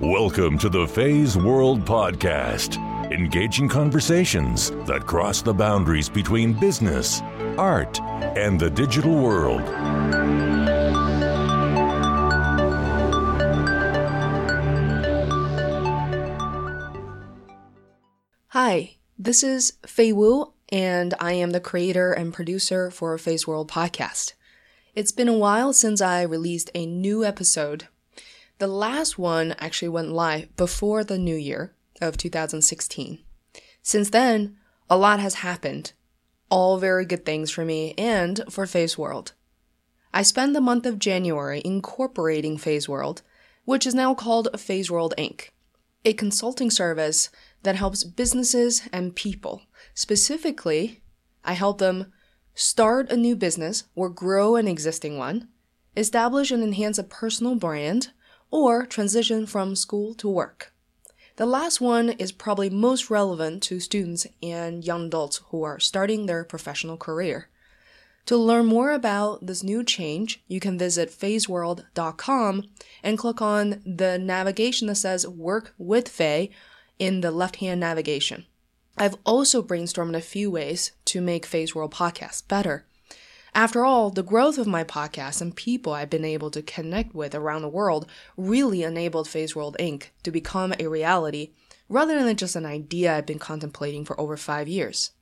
Welcome to the FeiWorld Podcast, engaging conversations that cross the boundaries between business, art, and the digital world. Hi, this is Fei Wu, and I am the creator and producer for FeiWorld Podcast. It's been a while since I released a new episode. The last one actually went live before the new year of 2016. Since then, a lot has happened. All very good things for me and for FeiWorld. I spent the month of January incorporating FeiWorld, which is now called FeiWorld Inc., a consulting service that helps businesses and people. Specifically, I help them start a new business or grow an existing one, establish and enhance a personal brand, or transition from school to work. The last one is probably most relevant to students and young adults who are starting their professional career. To learn more about this new change, you can visit feiworld.com and click on the navigation that says Work with Fei in the left hand navigation. I've also brainstormed a few ways to make FeiWorld Podcast better. After all, the growth of my podcast and people I've been able to connect with around the world really enabled FeiWorld Inc. to become a reality rather than just an idea I've been contemplating for over five years.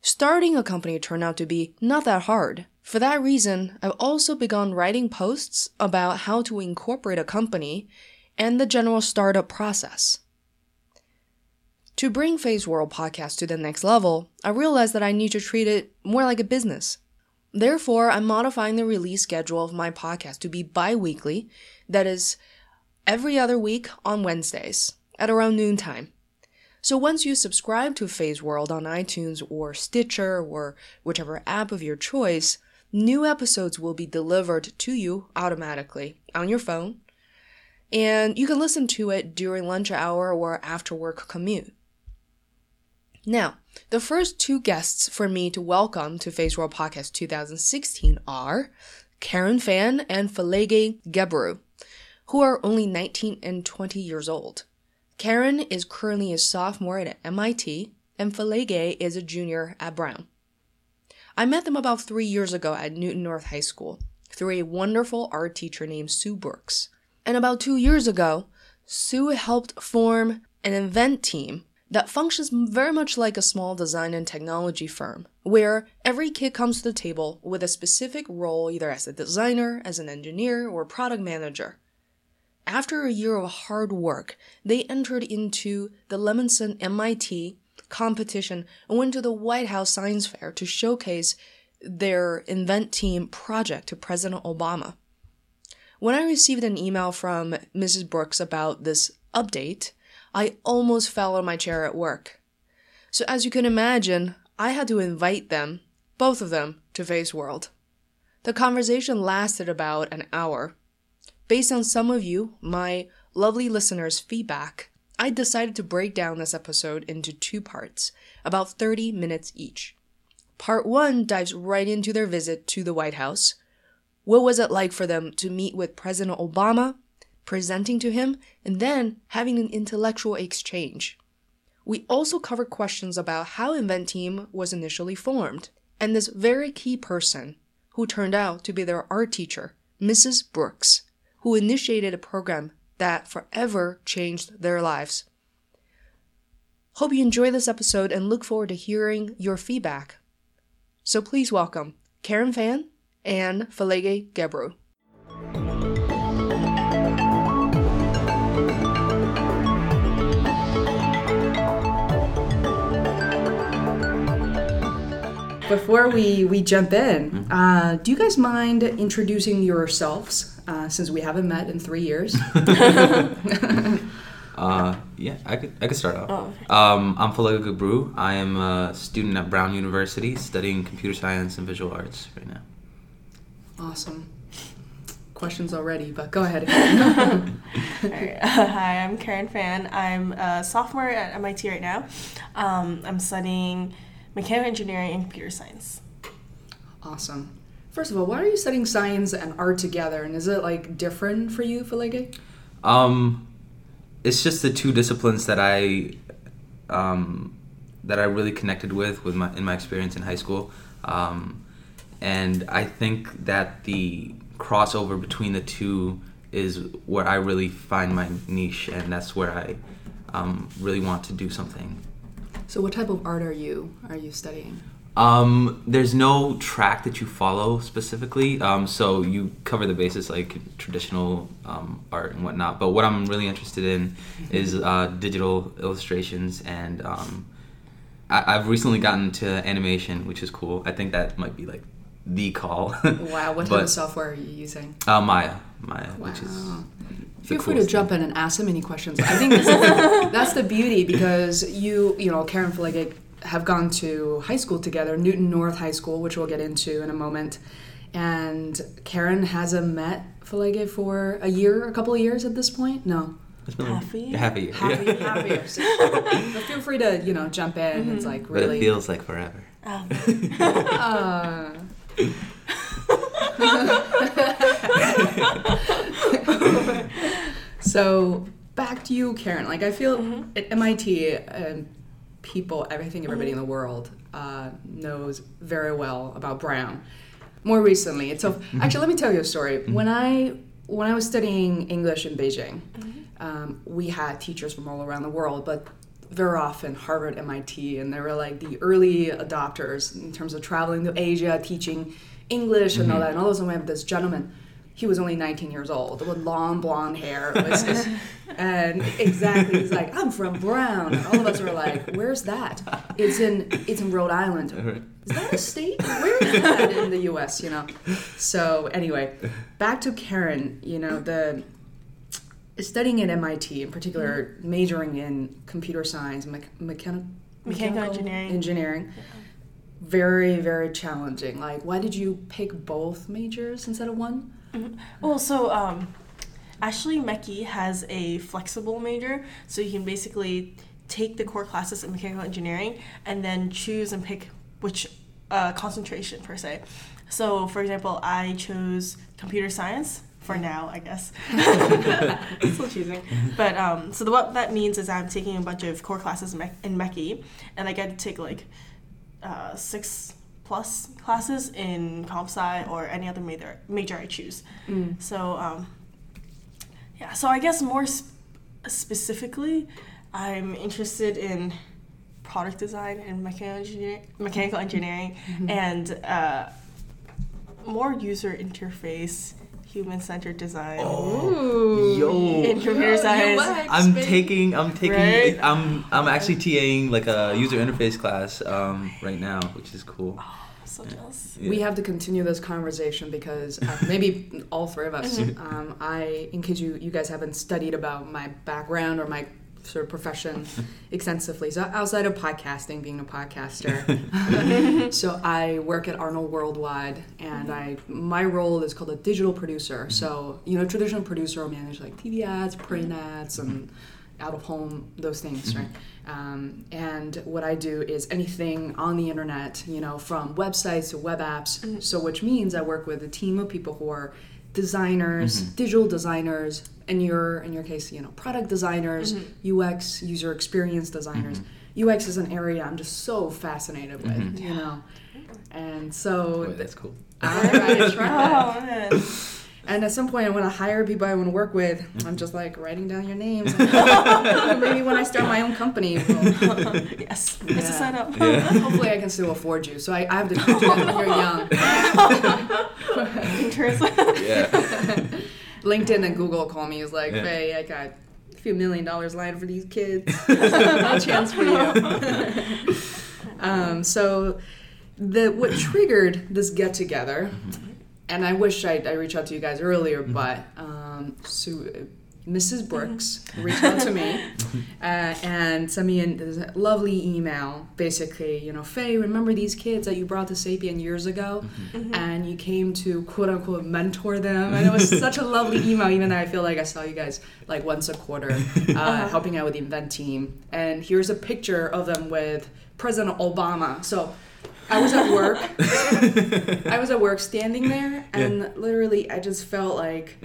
Starting a company turned out to be not that hard. For that reason, I've also begun writing posts about how to incorporate a company and the general startup process. To bring FeiWorld podcast to the next level, I realized that I need to treat it more like a business. Therefore, I'm modifying the release schedule of my podcast to be bi weekly, that is, every other week on Wednesdays at around noontime. So once you subscribe to FeiWorld on iTunes or Stitcher or whichever app of your choice, new episodes will be delivered to you automatically on your phone. And you can listen to it during lunch hour or after work commute. Now, the first two guests for me to welcome to FeiWorld Podcast 2016 are Karen Fan and Falege Gebru, who are only 19 and 20 years old. Karen is currently a sophomore at MIT, and Falege is a junior at Brown. I met them about three years ago at Newton North High School through a wonderful art teacher named Sue Brooks. And about two years ago, Sue helped form an Invent Team that functions very much like a small design and technology firm, where every kid comes to the table with a specific role either as a designer, as an engineer, or product manager. After a year of hard work, they entered into the Lemelson MIT competition and went to the White House Science Fair to showcase their Invent Team project to President Obama. When I received an email from Mrs. Brooks about this update, I almost fell on my chair at work. So, as you can imagine, I had to invite them, both of them, to FeiWorld. The conversation lasted about an hour. Based on some of you, my lovely listeners' feedback, I decided to break down this episode into two parts, about 30 minutes each. Part 1 dives right into their visit to the White House. What was it like for them to meet with President Obama presenting to him, and then having an intellectual exchange. We also cover questions about how Invent Team was initially formed, and this very key person, who turned out to be their art teacher, Mrs. Brooks, who initiated a program that forever changed their lives. Hope you enjoy this episode and look forward to hearing your feedback. So please welcome Karen Fan and Falege Gebru. Before we, we jump in, mm-hmm. uh, do you guys mind introducing yourselves uh, since we haven't met in three years? uh, yeah, I could, I could start off. Oh, okay. um, I'm Falege Gebru. I am a student at Brown University studying computer science and visual arts right now. Awesome. Questions already, but go ahead. right. uh, hi, I'm Karen Fan. I'm a sophomore at MIT right now. Um, I'm studying mechanical engineering and computer science. Awesome. First of all, why are you studying science and art together? And is it like different for you, Falege? Um, it's just the two disciplines that I um, that I really connected with with my in my experience in high school, um, and I think that the crossover between the two is where I really find my niche, and that's where I um, really want to do something. So, what type of art are you are you studying? Um, there's no track that you follow specifically, um, so you cover the basis like traditional um, art and whatnot. But what I'm really interested in is uh, digital illustrations, and um, I- I've recently gotten to animation, which is cool. I think that might be like the call. Wow, what type But- of software are you using? uh, Maya, Maya, which is Wow. Feel free to coolest jump in and ask so any questions. I think that's the beauty because you, you know, Karen Flegge have gone to high school together, Newton North High School, which we'll get into in a moment. And Karen hasn't met Flegge for a year, a couple of years at this point. No, It's been Half a year? Half a year. half, yeah. half a year. So, but feel free to, you know, jump in. It's like really. But it feels like forever. Um, Uh, so back to you, Karen. Like I feel at MIT, um, people, I think everybody in the world uh, knows very well about Brown. More recently, so actually let me tell you a story. When I when I was studying English in Beijing, um, we had teachers from all around the world, but very often Harvard, MIT, and they were like the early adopters in terms of traveling to Asia, teaching English and all that. And all of a sudden, we have this gentleman. He was only 19 years old with long blonde hair. Was just- and exactly, he's like, I'm from Brown. And all of us were like, Where's that? It's in it's in Rhode Island. Right. Is that a state? Where is that in the U.S.? You know. So anyway, back to Karen. You know the studying at MIT, in particular, majoring in computer science, me- mechanic, Mechanical engineering. engineering. Very, very challenging. Like, why did you pick both majors instead of one? Well, so um, actually, MechE has a flexible major, so you can basically take the core classes in mechanical engineering and then choose and pick which uh, concentration per se. So, for example, I chose computer science for now, I guess. Still choosing, but um, so the, what that means is I'm taking a bunch of core classes in, Mech- in MechE, and I get to take like uh, six plus classes in comp sci or any other major major I choose. So um, yeah, so I guess more sp- specifically, I'm interested in product design and mechanical engineering, mechanical engineering, and uh, more user interface, human centered design. Oh, Yo. In computer science. I'm taking I'm taking Right? I'm I'm actually TAing like a user interface class um, right now, which is cool. So jealous. We have to continue this conversation because uh, maybe all three of us. Um, I, in case you you guys haven't studied about my background or my sort of profession extensively, so outside of podcasting, being a podcaster, so I work at Arnold Worldwide, and I my role is called a digital producer. Mm-hmm. So you know, traditional producer will manage like TV ads, print ads, and mm-hmm. out of home those things, mm-hmm. right? Um, and what I do is anything on the internet, you know, from websites to web apps. So which means I work with a team of people who are designers, digital designers. In your in your case, you know, product designers, mm-hmm. UX, user experience designers. Mm-hmm. UX is an area I'm just so fascinated with, mm-hmm. you know. And so Oh, that's cool. I, I try. Oh man. And at some point, I want to hire people I want to work with. I'm just like writing down your names. Maybe when I start my own company, we'll, yes. It's a sign up. Yeah. hopefully I can still afford you. So I, I have to when you're young. Interesting. Yeah. LinkedIn and Google call me. Is like, Yeah. hey, I got a few million dollars lying for these kids. no chance for you. um, so the what triggered this get together, and I wish I'd, I reached out to you guys earlier, but um, Sue, Mrs. Brooks reached out to me uh, and sent me in this lovely email. Basically, you know, Fei, remember these kids that you brought to Sapient years ago, and you came to quote unquote mentor them, and it was such a lovely email. Even though I feel like I saw you guys like once a quarter, uh, helping out with the Invent Team. And here's a picture of them with President Obama. So. I was at work. I was at work standing there, and literally, I just felt like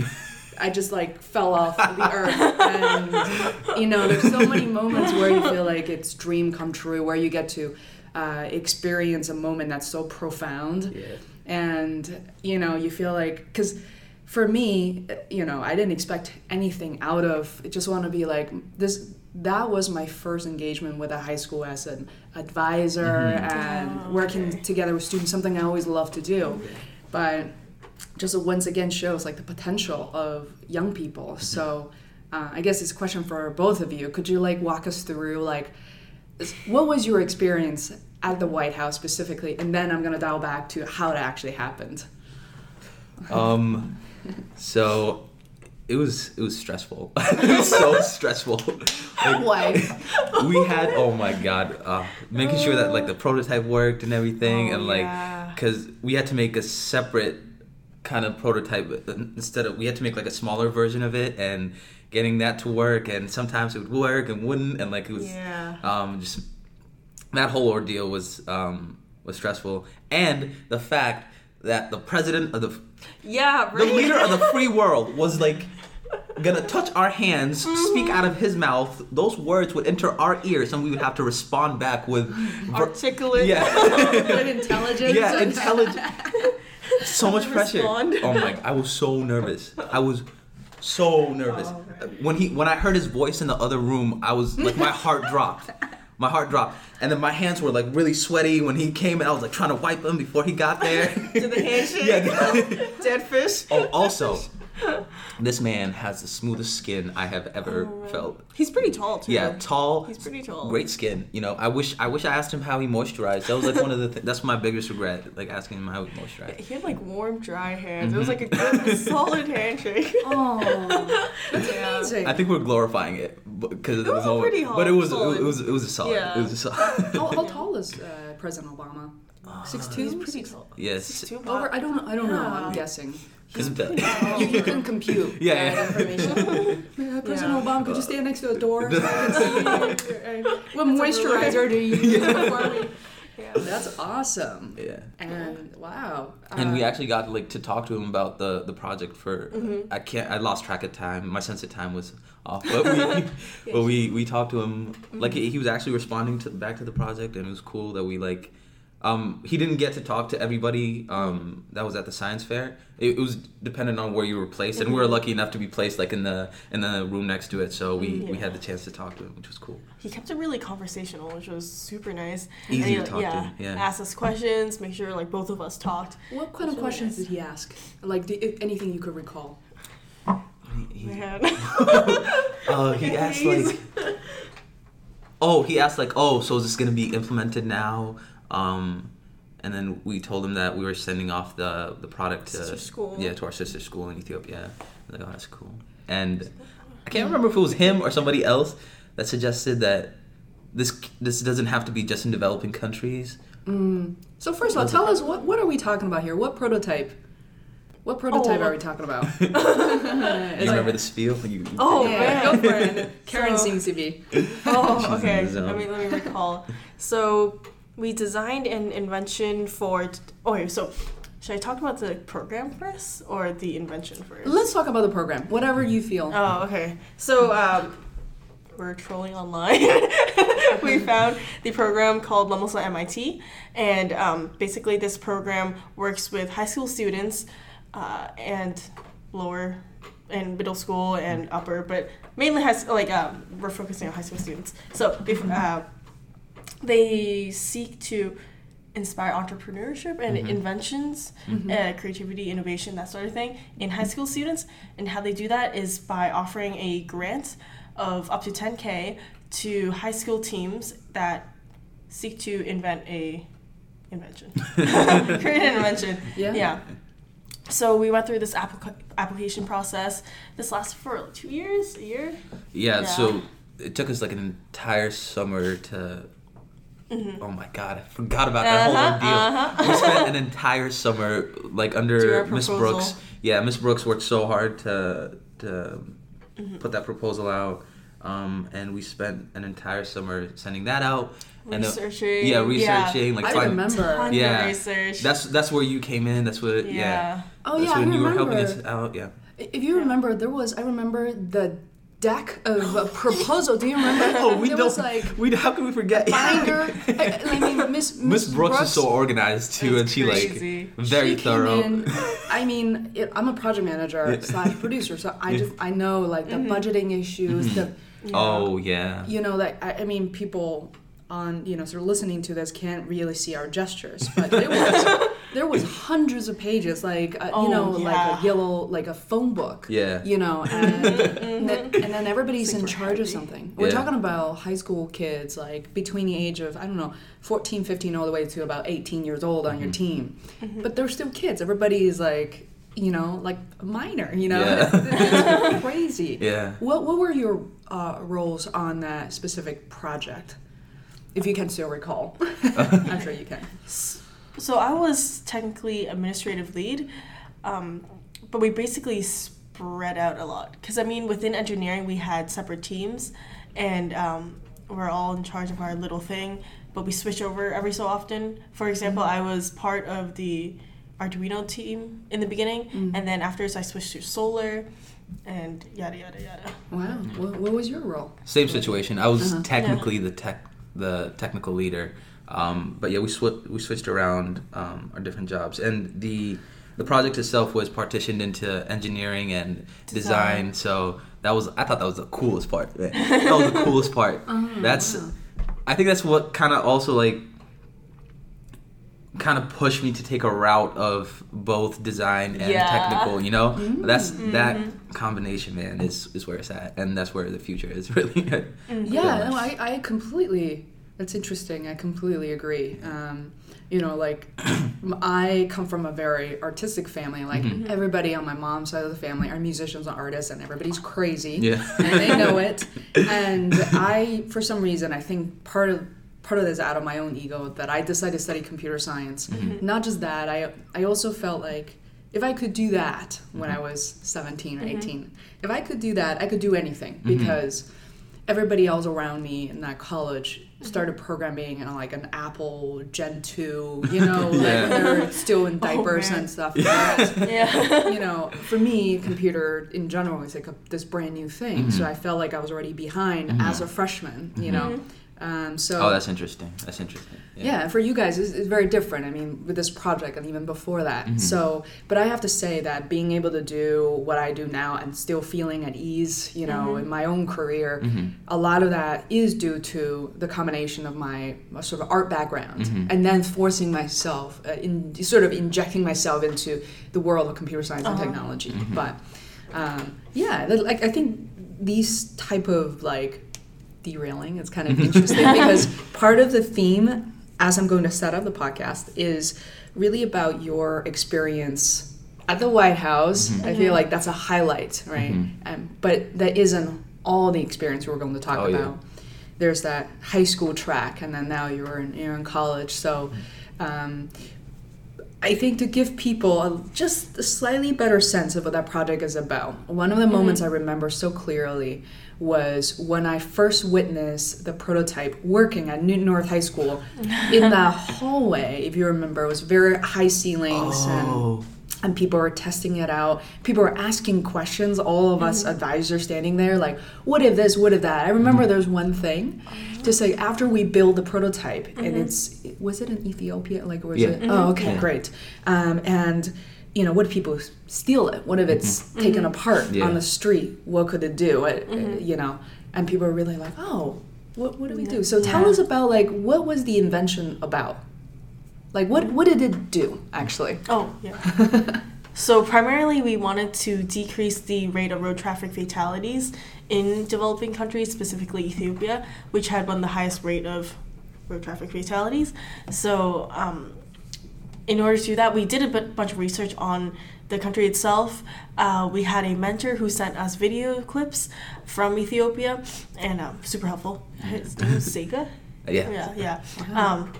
I just like fell off the earth. And you know, there's so many moments where you feel like it's dream come true, where you get to uh, experience a moment that's so profound. Yeah. And you know, you feel like because for me, you know, I didn't expect anything out of. I just want to be like this. That was my first engagement with a high school as an advisor and Oh, working together with students. Something I always love to do, but just once again shows like the potential of young people. So uh, I guess it's a question for both of you. Could you like walk us through like what was your experience at the White House specifically, and then I'm gonna dial back to how it actually happened. Um, so it was it was stressful. it was so stressful. Like, Why? we had oh my god, uh, making sure that like the prototype worked and everything, Oh, and like yeah. because we had to make a separate kind of prototype instead of we had to make like a smaller version of it and getting that to work and sometimes it would work and wouldn't and like it was Yeah. um just that whole ordeal was um was stressful and the fact that the president of the Yeah, the leader of the free world was like gonna touch our hands, speak out of his mouth. Those words would enter our ears, and we would have to respond back with ver- Articulate. yeah, intelligence. yeah, intelligent. So much pressure. Respond. Oh my! I was so nervous. I was so nervous when he when I heard his voice in the other room. I was like my heart dropped. My heart dropped, and then my hands were like really sweaty when he came, and I was like trying to wipe them before he got there. To the handshake. yeah. Dead fish. Oh, also, this man has the smoothest skin I have ever felt. He's pretty tall too. Yeah, tall. He's pretty tall. Great skin. You know, I wish I wish I asked him how he moisturized. That was like one of the. Th- that's my biggest regret, like asking him how he moisturized. He had like warm, dry hands. Mm-hmm. It was like a good, a solid handshake. Oh, that's Yeah. amazing. I think we're glorifying it because of the was a moment, pretty but it was solid- it was it was a solid. Yeah. It was a solid. how, how tall is uh, President Obama? Six He's two. pretty tall. yes. Six two, Over. I don't know. I don't know. I'm guessing. Because You, you can compute Yeah, that yeah. information. Uh, President Yeah. Obama, could you stand next to a door so I can see? uh, what moisturizer do you use before we? Yeah. That's awesome. yeah. And wow. And we Uh, actually got like to talk to him about the the project for Mm-hmm. I can't I lost track of time my sense of time was off but we but we we talked to him like he, he was actually responding to back to the project and it was cool that we like um he didn't get to talk to everybody um that was at the science fair it, it was dependent on where you were placed and we were lucky enough to be placed like in the in the room next to it so we we had the chance to talk to him which was cool He kept it really conversational, which was super nice. Easy and he, to talk to, yeah, yeah. Asked us questions, make sure like both of us talked. what kind of questions nice. did he ask? Like the, anything you could recall? He- he- Man. Uh, he asked like, oh, he asked like, oh, so is this gonna be implemented now? Um, and then we told him that we were sending off the the product to Sister school. yeah, to our sister school in Ethiopia. Like, oh, that's cool. And I can't remember if it was him or somebody else that suggested that this this doesn't have to be just in developing countries. So first of all, tell us what what are we talking about here? What prototype? What prototype Oh. are we talking about? you remember the spiel? You, you- Oh yeah, go for it. Karen So- seems to be. Oh, okay. in the. Let me let me recall. So we designed an invention for. Okay, so should I talk about the program first or the invention first? Let's talk about the program. Whatever you feel. Oh, okay. So um, we're trolling online. we found the program called Lemelson MIT, and um, basically this program works with high school students uh, and lower and middle school and upper, but mainly has like um, we're focusing on high school students. So uh, they seek to inspire entrepreneurship and inventions, uh, creativity, innovation, that sort of thing in high school students. And how they do that is by offering a grant of up to 10k to high school teams that seek to invent a invention, create an invention. Yeah. Yeah. So we went through this applica- application process. This lasted for like, two years, a year. Yeah, Yeah. so it took us like an entire summer to. Oh my god, I forgot about that Uh-huh, whole ordeal. We spent an entire summer like under Miss. Brooks. Yeah, Miss Brooks worked so hard to to Mm-hmm. put that proposal out, um, and we spent an entire summer sending that out. And then- Researching, yeah, yeah. researching. Like I find- remember. Yeah. research. That's that's where you came in. That's what. Yeah. Yeah. Oh that's yeah, I when you were remember. helping us out. Yeah. If you remember, there was I remember the deck of a proposal. Do you remember? Oh, we there don't. was like we how can we forget? binder. I, I mean, Miss Miss Brooks, is so organized too, and she crazy. like very she came thorough. in- I mean, it, I'm a project manager Yeah. slash producer, so I just I know like the Mm-hmm. budgeting issues, the Oh yeah. you know that I, I mean people on you know sort of listening to this can't really see our gestures, but there was there was hundreds of pages like uh, you Oh, know like a yellow like a phone book. Yeah. You know, and, and, then, and then everybody's in Super charge of something. We're Yeah. talking about high school kids, like between the age of, I don't know, 14, 15, all the way to about 18 years old on your team. But they're still kids. Everybody is like, you know, like a minor, you know? Yeah. it's crazy. Yeah. What, what were your uh, roles on that specific project? If you can still recall. I'm sure you can. So I was technically administrative lead, um, but we basically spread out a lot. Because I mean, within engineering, we had separate teams, and um, we're all in charge of our little thing. But we switch over every so often. For example, I was part of the Arduino team in the beginning, and then afterwards I switched to solar, and yada yada yada. Wow. What, what was your role? Same situation. I was Uh-huh. technically the tech, the technical leader, um, but yeah, we sw- we switched around um, our different jobs, and the the project itself was partitioned into engineering and design. Design. So that was I thought that was the coolest part. man. That was the coolest part. That's I think that's what kind of also like kind of pushed me to take a route of both design and Yeah. technical you know that's that combination man is is where it's at and that's where the future is really Yeah, no, I, I completely. That's interesting. I completely agree. Um, you know, like I come from a very artistic family. Like mm-hmm. Mm-hmm. everybody on my mom's side of the family are musicians and artists, and everybody's crazy. Yeah. and they know it. And I, for some reason, I think part of part of this out of my own ego that I decided to study computer science. Mm-hmm. Not just that, I I also felt like if I could do that when I was 17 or 18, if I could do that, I could do anything because everybody else around me in that college started programming on like an Apple Gen 2, you know, like Yeah. when they're still in oh, diapers man. and stuff. Whereas, Yeah. you know, for me, computer in general is like a, this brand new thing. So mm-hmm. I felt like I was already behind mm-hmm. as a freshman, you know. Mm-hmm. Um, so oh that's interesting that's interesting yeah. and for you guys, it's, it's very different. I mean, with this project and even before that. Mm-hmm. So, but I have to say that being able to do what I do now and still feeling at ease, you know, in my own career, Mm-hmm. a lot of that is due to the combination of my sort of art background Mm-hmm. and then forcing myself, uh, in sort of injecting myself into the world of computer science and technology. Mm-hmm. But um, yeah, like I think these type of like derailing. Is kind of interesting because part of the theme as i'm going to set up the podcast is really about your experience at the white house. I feel like that's a highlight right? Um, but that isn't all the experience we're going to talk Oh, yeah. about. There's that high school track and then now you're in, you're in college. So um, I think to give people a, just a slightly better sense of what that project is about. One of the moments I remember so clearly was when I first witnessed the prototype working at Newton North High School. In the hallway, if you remember, it was very high ceilings and oh and people were testing it out. People were asking questions. All of us mm-hmm. advisors standing there, like, "What if this? What if that?" I remember mm-hmm. there's one thing, just like after we build the prototype, and mm-hmm. it's was it in Ethiopia? Like, was Yeah. it? Oh, okay, Yeah. great. Um, and you know, what if people steal it? What if it's taken apart Yeah. on the street? What could it do? It, uh, you know, and people are really like, "Oh, what what do we do?" So tell us about like what was the invention about? Like, what what did it do actually? Oh, yeah. so primarily, we wanted to decrease the rate of road traffic fatalities in developing countries, specifically Ethiopia, which had one of the highest rate of road traffic fatalities. So, um, in order to do that, we did a bunch of research on the country itself. Uh, we had a mentor who sent us video clips from Ethiopia, and um, super helpful. His name was Sega. yeah Yeah, yeah. Um,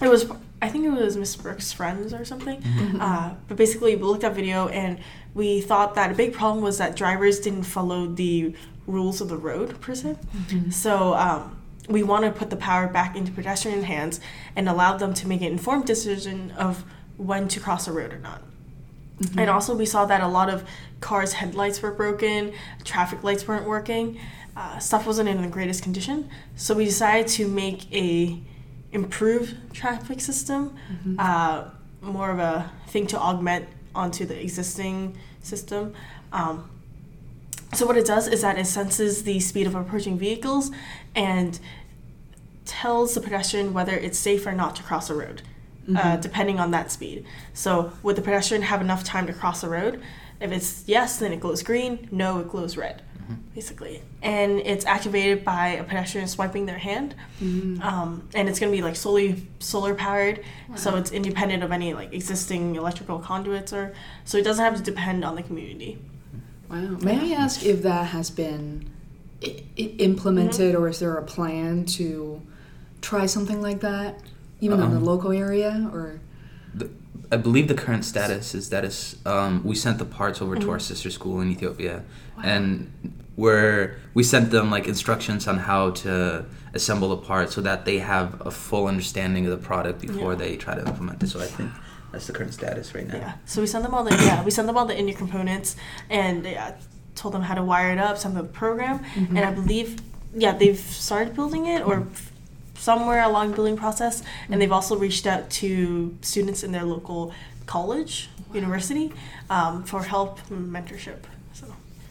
it was, I think it was Miss Brooks' friends or something. Uh, but basically, we looked at video and we thought that a big problem was that drivers didn't follow the rules of the road per se. So um, we want to put the power back into pedestrian hands and allow them to make an informed decision of when to cross a road or not. And also, we saw that a lot of cars' headlights were broken, traffic lights weren't working, uh, stuff wasn't in the greatest condition. So we decided to make a improved traffic system, uh, more of a thing to augment onto the existing system. Um, so what it does is that it senses the speed of approaching vehicles and tells the pedestrian whether it's safe or not to cross a road, uh, depending on that speed. So would the pedestrian have enough time to cross the road? If it's yes, then it glows green. No, it glows red, basically. And it's activated by a pedestrian swiping their hand, um, and it's going to be like solely solar powered. So it's independent of any like existing electrical conduits, or so it doesn't have to depend on the community. Wow. May I ask if that has been I- I- implemented or is there a plan to try something like that, even in the Um, local area? Or The, I believe the current status is that is um, we sent the parts over to our sister school in Ethiopia, and where we sent them like instructions on how to assemble the parts so that they have a full understanding of the product before Yeah. they try to implement it. So I think that's the current status right now. Yeah. So we send them all the yeah we send them all the India components and yeah, told them how to wire it up, some of the program, and I believe yeah they've started building it or somewhere along the building process, and they've also reached out to students in their local college, university, um, for help and mentorship. So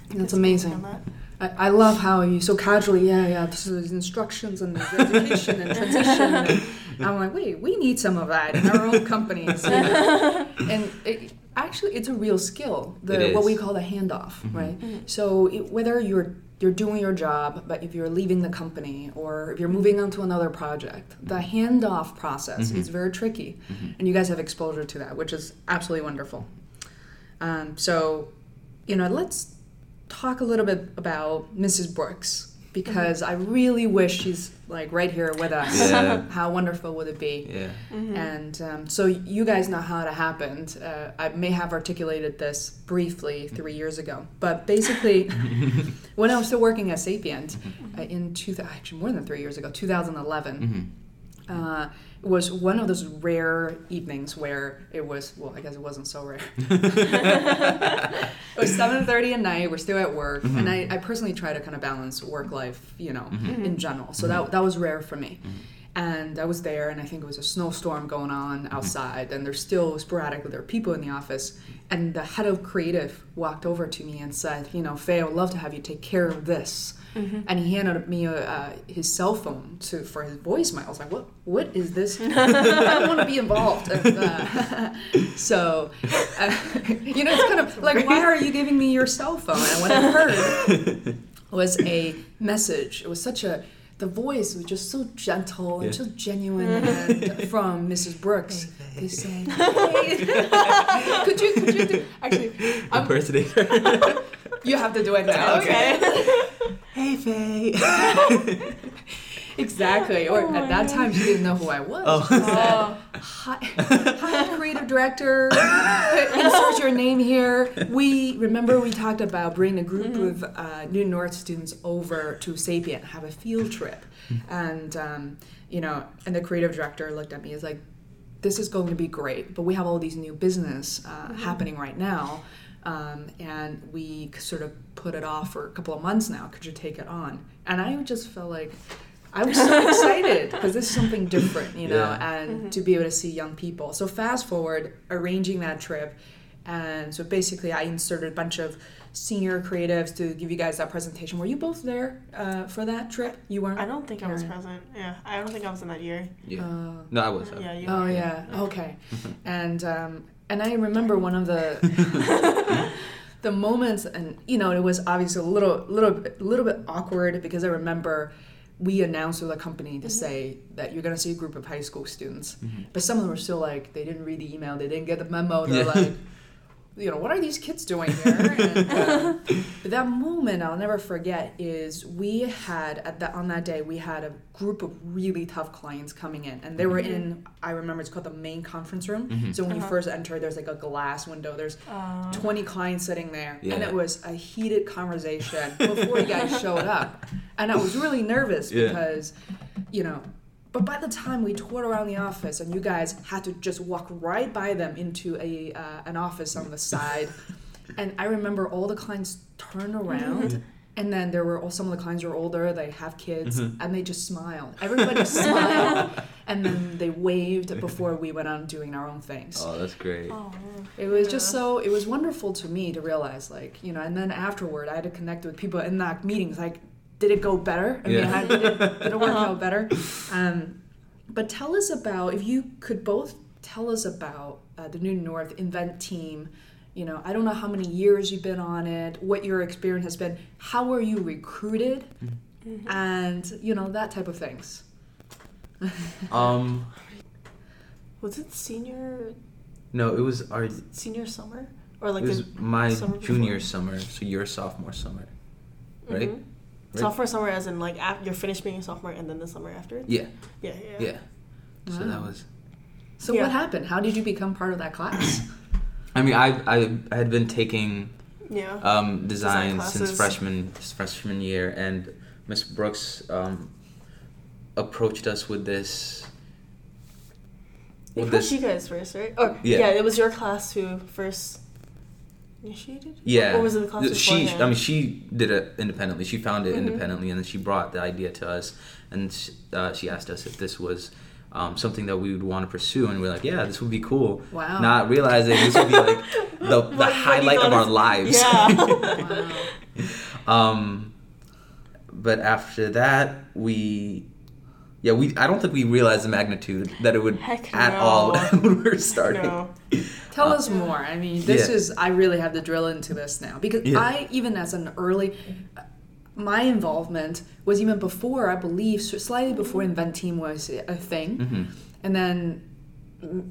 That's it's amazing. that. I, I love how you so casually, yeah, yeah, this is instructions and there's education and transition. And I'm like, wait, we need some of that in our own companies. you know? and it, actually, it's a real skill, the It what we call the handoff, mm-hmm. right? Mm-hmm. So it, whether you're you're doing your job, but if you're leaving the company or if you're moving on to another project, the handoff process mm-hmm. is very tricky, and you guys have exposure to that, which is absolutely wonderful. Um, so, you know, let's talk a little bit about Mrs. Brooks because I really wish she's like right here with us. Yeah. how wonderful would it be? Yeah. And um, so you guys know how it happened. Uh, I may have articulated this briefly three years ago, but basically, when I was still working at Sapient uh, in two, actually more than three years ago, 2011. Uh, it was one of those rare evenings where it was well, I guess it wasn't so rare. it was 7.30 at night we're still at work and mm-hmm. I, I personally try to kind of balance work life you know mm-hmm. Mm-hmm. in general. So that, that was rare for me. And i was there and i think it was a snowstorm going on outside and there's still sporadically there are people in the office and the head of creative walked over to me and said you know Fei i would love to have you take care of this and he handed me a, uh, his cell phone to for his voicemail. I was like, "What? What is this? I don't want to be involved." And, uh, so, uh, you know, it's kind of like, "Why are you giving me your cell phone?" And what I heard was a message. It was such a the voice was just so gentle and Yeah. so genuine and from Mrs. Brooks. They said, hey. "Could you? Could you do?" Actually, I'm, Impersonator. you have to do it now. Okay. Hey Fei. Exactly. Or Oh at that time, she didn't know who I was. Oh. She said, hi, hi, creative director. Insert your name here. We remember we talked about bringing a group of uh, New North students over to Sapient, have a field trip, and um, you know, and the creative director looked at me as like, "This is going to be great, but we have all these new business uh, happening right now." Um, and we sort of put it off for a couple of months now. Could you take it on? And I just felt like I was so excited because this is something different, you know, Yeah. and to be able to see young people. So fast forward, arranging that trip, and so basically I inserted a bunch of senior creatives to give you guys that presentation. Were you both there uh, for that trip? You weren't. I don't think I was Or- present. Yeah, I don't think I was in that year. Yeah. Uh, No, I was. uh, Yeah, you. Oh were. yeah. Okay. And um, and I remember one of the the moments, and you know, it was obviously a little little bit- little bit awkward because I remember we announced to the company to mm-hmm. say that you're gonna see a group of high school students, mm-hmm. but some of them were still like they didn't read the email, they didn't get the memo. They're Yeah. like. You know what are these kids doing here? And, uh, but that moment I'll never forget is we had at that on that day we had a group of really tough clients coming in, and they were in I remember it's called the main conference room. So when you Uh-huh. first enter, there's like a glass window. There's 20 clients sitting there, and it was a heated conversation before you guys showed up, and I was really nervous Yeah. because, you know. But by the time we toured around the office, and you guys had to just walk right by them into a uh, an office on the side, and I remember all the clients turned around, and then there were all, some of the clients were older, they have kids, and they just smiled. Everybody smiled, and then they waved before we went on doing our own things. Oh, that's great. Oh, It was just so it was wonderful to me to realize like you know and then afterward I had to connect with people in that meetings like did it go better I mean Yeah. how, did, it, did it work out better um, but tell us about if you could both tell us about uh, the New North Invent team you know I don't know how many years you've been on it what your experience has been how were you recruited and you know that type of things Um, was it senior no, it was our. Senior summer or like was my summer junior before? summer, so your sophomore summer, right? Mhm. Right? sophomore summer as in like af- you're finished being a sophomore and then the summer after? Yeah, Yeah, yeah. yeah. So that was. so Yeah. what happened how did you become part of that class I mean, I I, I had been taking Yeah. um, design, Design since freshman freshman year, and Miss Brooks um, approached us with this. They With approached this, you guys first, right? Or Yeah. yeah. it was your class who first initiated. yeah. Or was it the class she, beforehand? I mean, she did it independently. She found it Mhm. independently, and then she brought the idea to us, and uh, she asked us if this was. Um, something that we would want to pursue, and we're like, "Yeah, this would be cool." Wow. Not realizing this would be like the, the What- what highlight of our lives. Yeah. wow Um, but after that, we, yeah, we. I don't think we realized the magnitude that it would Heck at no. all when we were starting. no. Tell Uh, us more. I mean, this yeah. is I really have to drill into this now because Yeah. I even as an early my involvement was even before I believe slightly before Invent Team was a thing, Mhm. and then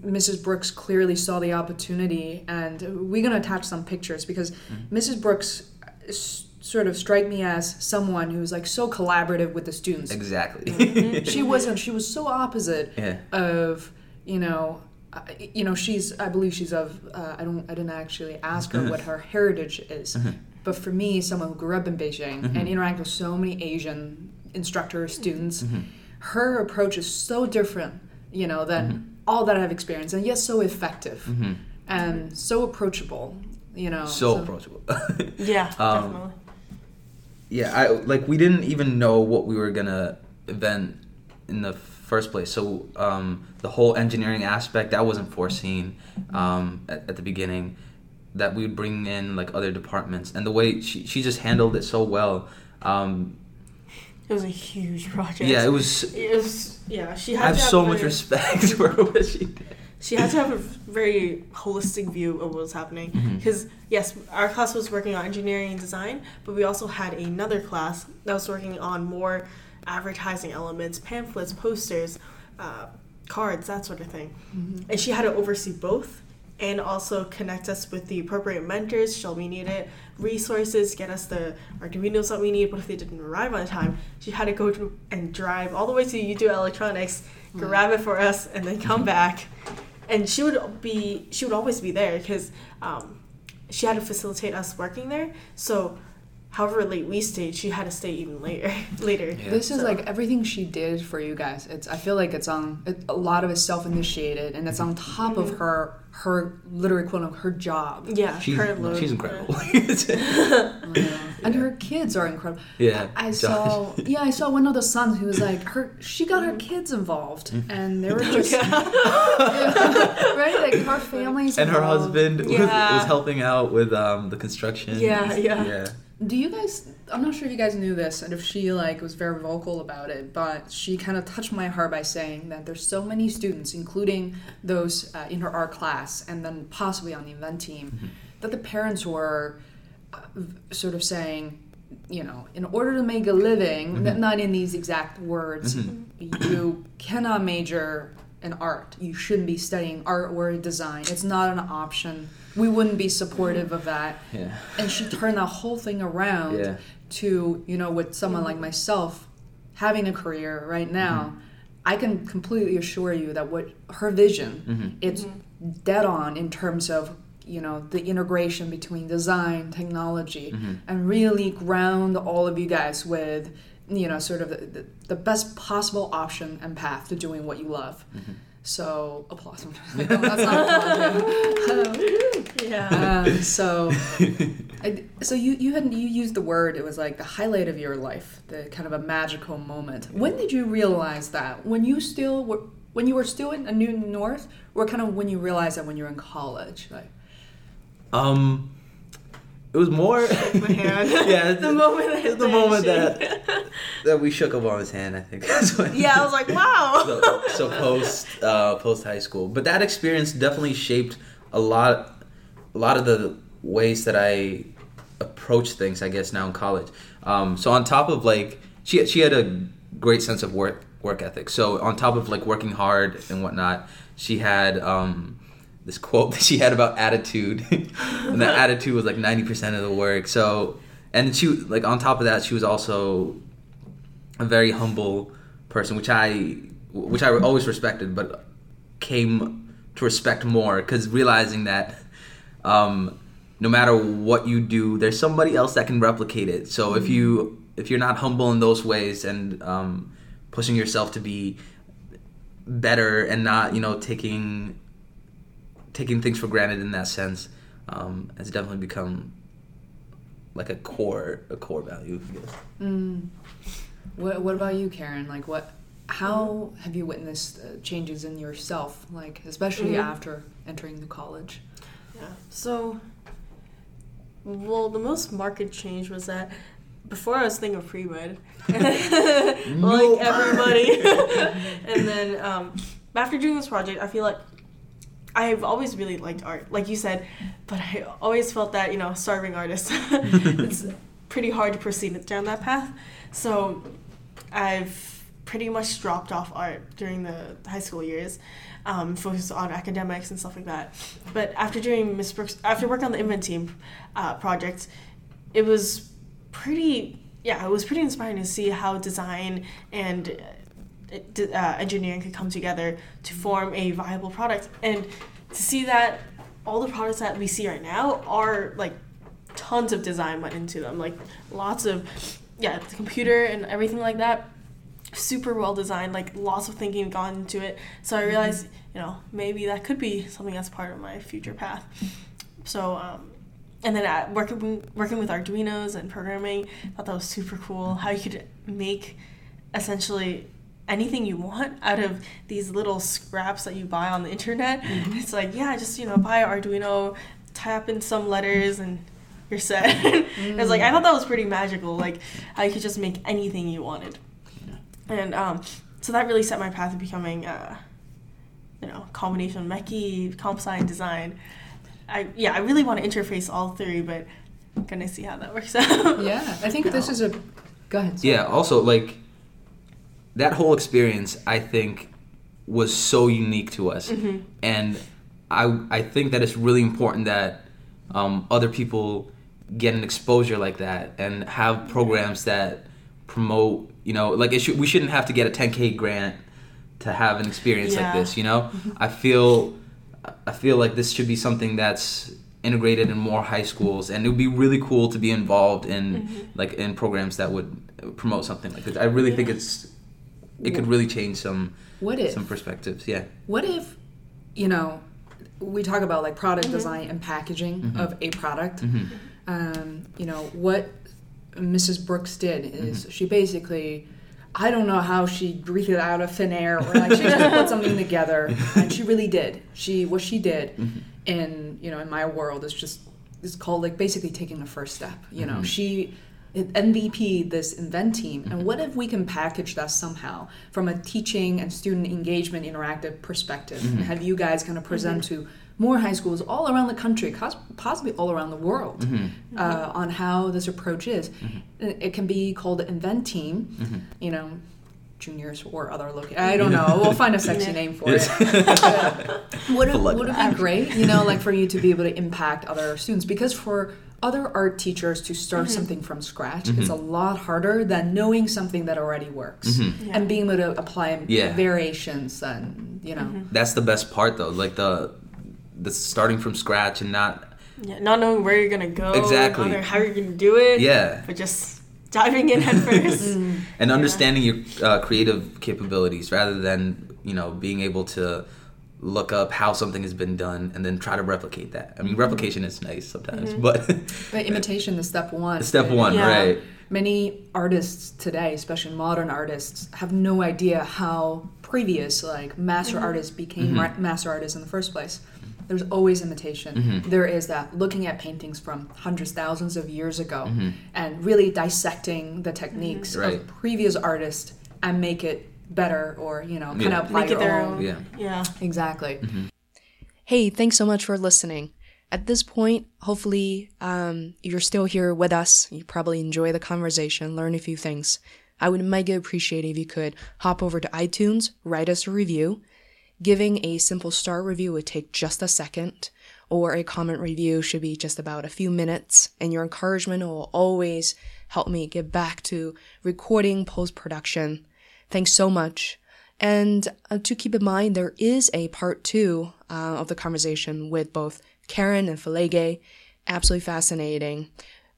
Mrs. Brooks clearly saw the opportunity, and we're gonna attach some pictures because Mm-hmm. Mrs. Brooks s- sort of strike me as someone who's like so collaborative with the students. Exactly. She wasn't. She was so opposite yeah. of you know you know she's i believe she's of uh, i don't i didn't actually ask her what her heritage is mm-hmm. but for me someone who grew up in beijing and mm-hmm. interact with so many asian instructors students mm-hmm. her approach is so different you know than all that i've experienced and yet so effective and so approachable you know So approachable. Yeah, Um, definitely. yeah, I like we didn't even know what we were gonna event in the first place. So um, the whole engineering aspect that wasn't foreseen um, at, at the beginning. That we would bring in like other departments, and the way she she just handled it so well. Um, It was a huge project. yeah, it was. It was yeah. She had I have to have so much very- respect for what she did. She had to have a very holistic view of what was happening. Mm-hmm. Because yes, our class was working on engineering and design, but we also had another class that was working on more advertising elements, pamphlets, posters, uh, cards, that sort of thing. And she had to oversee both and also connect us with the appropriate mentors. Shall we need it? Resources get us the arduinos that we need what if they didn't arrive on time she had to go to and drive all the way to u electronics grab it for us and then come back. And she would be she would always be there because um, she had to facilitate us working there. So however late we stayed she had to stay even later later Yeah. This is So- like everything she did for you guys. It's I feel like it's on it, a lot of it's self-initiated, and it's on top of her her literally quote unquote her job. yeah She's, her load, she's yeah. incredible. And her kids are incredible. Yeah, I, I Josh. saw yeah, I saw one of the sons who was like her she got her kids involved Mm-hmm. and they were just right? Like her family's and her involved. husband was, was helping out with um, the construction. Yeah, yeah. yeah. Do you guys? I'm not sure if you guys knew this, and if she like was very vocal about it, but she kind of touched my heart by saying that there's so many students, including those uh, in her art class, and then possibly on the Invent Team, that the parents were uh, sort of saying, you know, in order to make a living, n- not in these exact words, you cannot major in art. You shouldn't be studying art or design. It's not an option. We wouldn't be supportive of that Yeah. and she turned that whole thing around Yeah. to you know with someone like myself having a career right now mm-hmm. i can completely assure you that what her vision mm-hmm. it's dead on in terms of you know the integration between design technology mm-hmm. and really ground all of you guys with you know, sort of the, the, the best possible option and path to doing what you love. So applause. No, that's not applause. Yeah. Um, so, I, so you you had you used the word. It was like the highlight of your life, the kind of a magical moment. When did you realize that? When you still were when you were still in a New North, or kind of when you realized that when you were in college, like Um, it was more. My hand. yeah, the moment I the moment that that we shook Obama's hand. I think. Yeah, I was like, wow. so, so post uh, post high school, but that experience definitely shaped a lot, a lot of the ways that I approach things. I guess now in college. Um, so on top of like she she had a great sense of work work ethic. So on top of like working hard and whatnot, she had um, this quote that she had about attitude, and that attitude was like ninety percent of the work. So and she like on top of that, she was also a very humble person, which I which I always respected, but came to respect more because realizing that um, no matter what you do, there's somebody else that can replicate it. So if you if you're not humble in those ways and um, pushing yourself to be better and not you know taking taking things for granted in that sense um, has definitely become like a core a core value. I guess. Mm. What, what about you, Karen? Like, what? How have you witnessed uh, changes in yourself? Like, especially Mhm. after entering the college. Yeah. So, well, the most marked change was that before I was thinking of pre-med, like everybody, and then um, after doing this project, I feel like I've always really liked art, like you said, but I always felt that you know, starving artist, it's pretty hard to proceed down that path. So, I've pretty much dropped off art during the high school years, um, focused on academics and stuff like that. But after doing Miss Brooks, after working on the Invent Team uh, project, it was pretty, yeah, it was pretty inspiring to see how design and uh, uh, engineering could come together to form a viable product, and to see that all the products that we see right now are like tons of design went into them, like lots of yeah, the computer and everything like that super well designed like lots of thinking gone into it. So i realized you know maybe that could be something that's part of my future path. So um, and then at working working with arduinos and programming I thought that was super cool how you could make essentially anything you want out of these little scraps that you buy on the internet it's like yeah just you know buy an arduino type in some letters and you're set it's like i thought that was pretty magical like how you could just make anything you wanted and um, so that really set my path to becoming, uh, you know, combination MechE, comp sci, and design. I yeah, I really want to interface all three, but I'm gonna see how that works out. Yeah, I think this is a. Go ahead. sorry. Yeah. Also, like that whole experience, I think, was so unique to us, mm-hmm. and I I think that it's really important that um, other people get an exposure like that and have programs that promote. You know, like it should, we shouldn't have to get a 10k grant to have an experience like this. You know, mm-hmm. I feel I feel like this should be something that's integrated in more high schools and it would be really cool to be involved in mm-hmm. like in programs that would promote something like this. I really think it's it could really change some What if? some perspectives yeah What if, you know, we talk about like product mm-hmm. design and packaging mm-hmm. of a product. Mm-hmm. Um, you know, what Mrs. Brooks did is she basically, I don't know how she breathed it out of thin air or like she just put something together, and she really did. She what she did, in you know, in my world is just is called like basically taking the first step. You know, she. MVP this invent team, and mm-hmm. what if we can package that somehow from a teaching and student engagement interactive perspective, and have you guys kind of present mm-hmm. to more high schools all around the country, possibly all around the world, uh, on how this approach is. It it can be called the invent team, you know, juniors or other locations. I don't know. We'll find a sexy name for it. would it, Plug would it it be great, you know, like for you to be able to impact other students? Because for other art teachers to start mm-hmm. something from scratch is mm-hmm. a lot harder than knowing something that already works mm-hmm. Yeah. and being able to apply Yeah. variations and you know. that's the best part though like the the starting from scratch and not yeah, not knowing where you're gonna go, Exactly. how you're gonna do it. yeah But just diving in headfirst. Mm. and understanding your uh, creative capabilities rather than you know being able to look up how something has been done and then try to replicate that. I mean, mm-hmm. replication is nice sometimes, mm-hmm. but But imitation is step one. step one, Yeah. right? Many artists today, especially modern artists, have no idea how previous like master mm-hmm. artists became ra- master artists in the first place. There's always imitation. Mm-hmm. There is that looking at paintings from hundreds, thousands of years ago, mm-hmm. and really dissecting the techniques Right. of previous artists and make it better, or you know, kind Yeah. of apply Make it your their own. own. Yeah. Yeah. Exactly. Mm-hmm. Hey, thanks so much for listening. At this point, hopefully, um, you're still here with us. You probably enjoy the conversation, learn a few things. I would mega appreciate if you could hop over to iTunes, write us a review. Giving a simple star review would take just a second, or a comment review should be just about a few minutes, and your encouragement will always help me get back to recording post production. Thanks so much. And uh, to keep in mind, there is a part two uh, of the conversation with both Karen and Falege. Absolutely fascinating.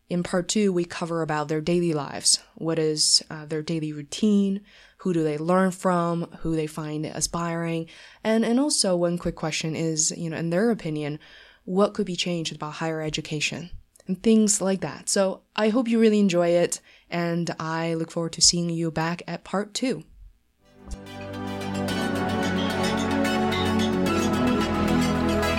In part two, we cover about their daily lives. What is uh, their daily routine? Who do they learn from? Who they find aspiring? And and also one quick question is, you know, in their opinion, what could be changed about higher education? And things like that. So I hope you really enjoy it, and I look forward to seeing you back at part two.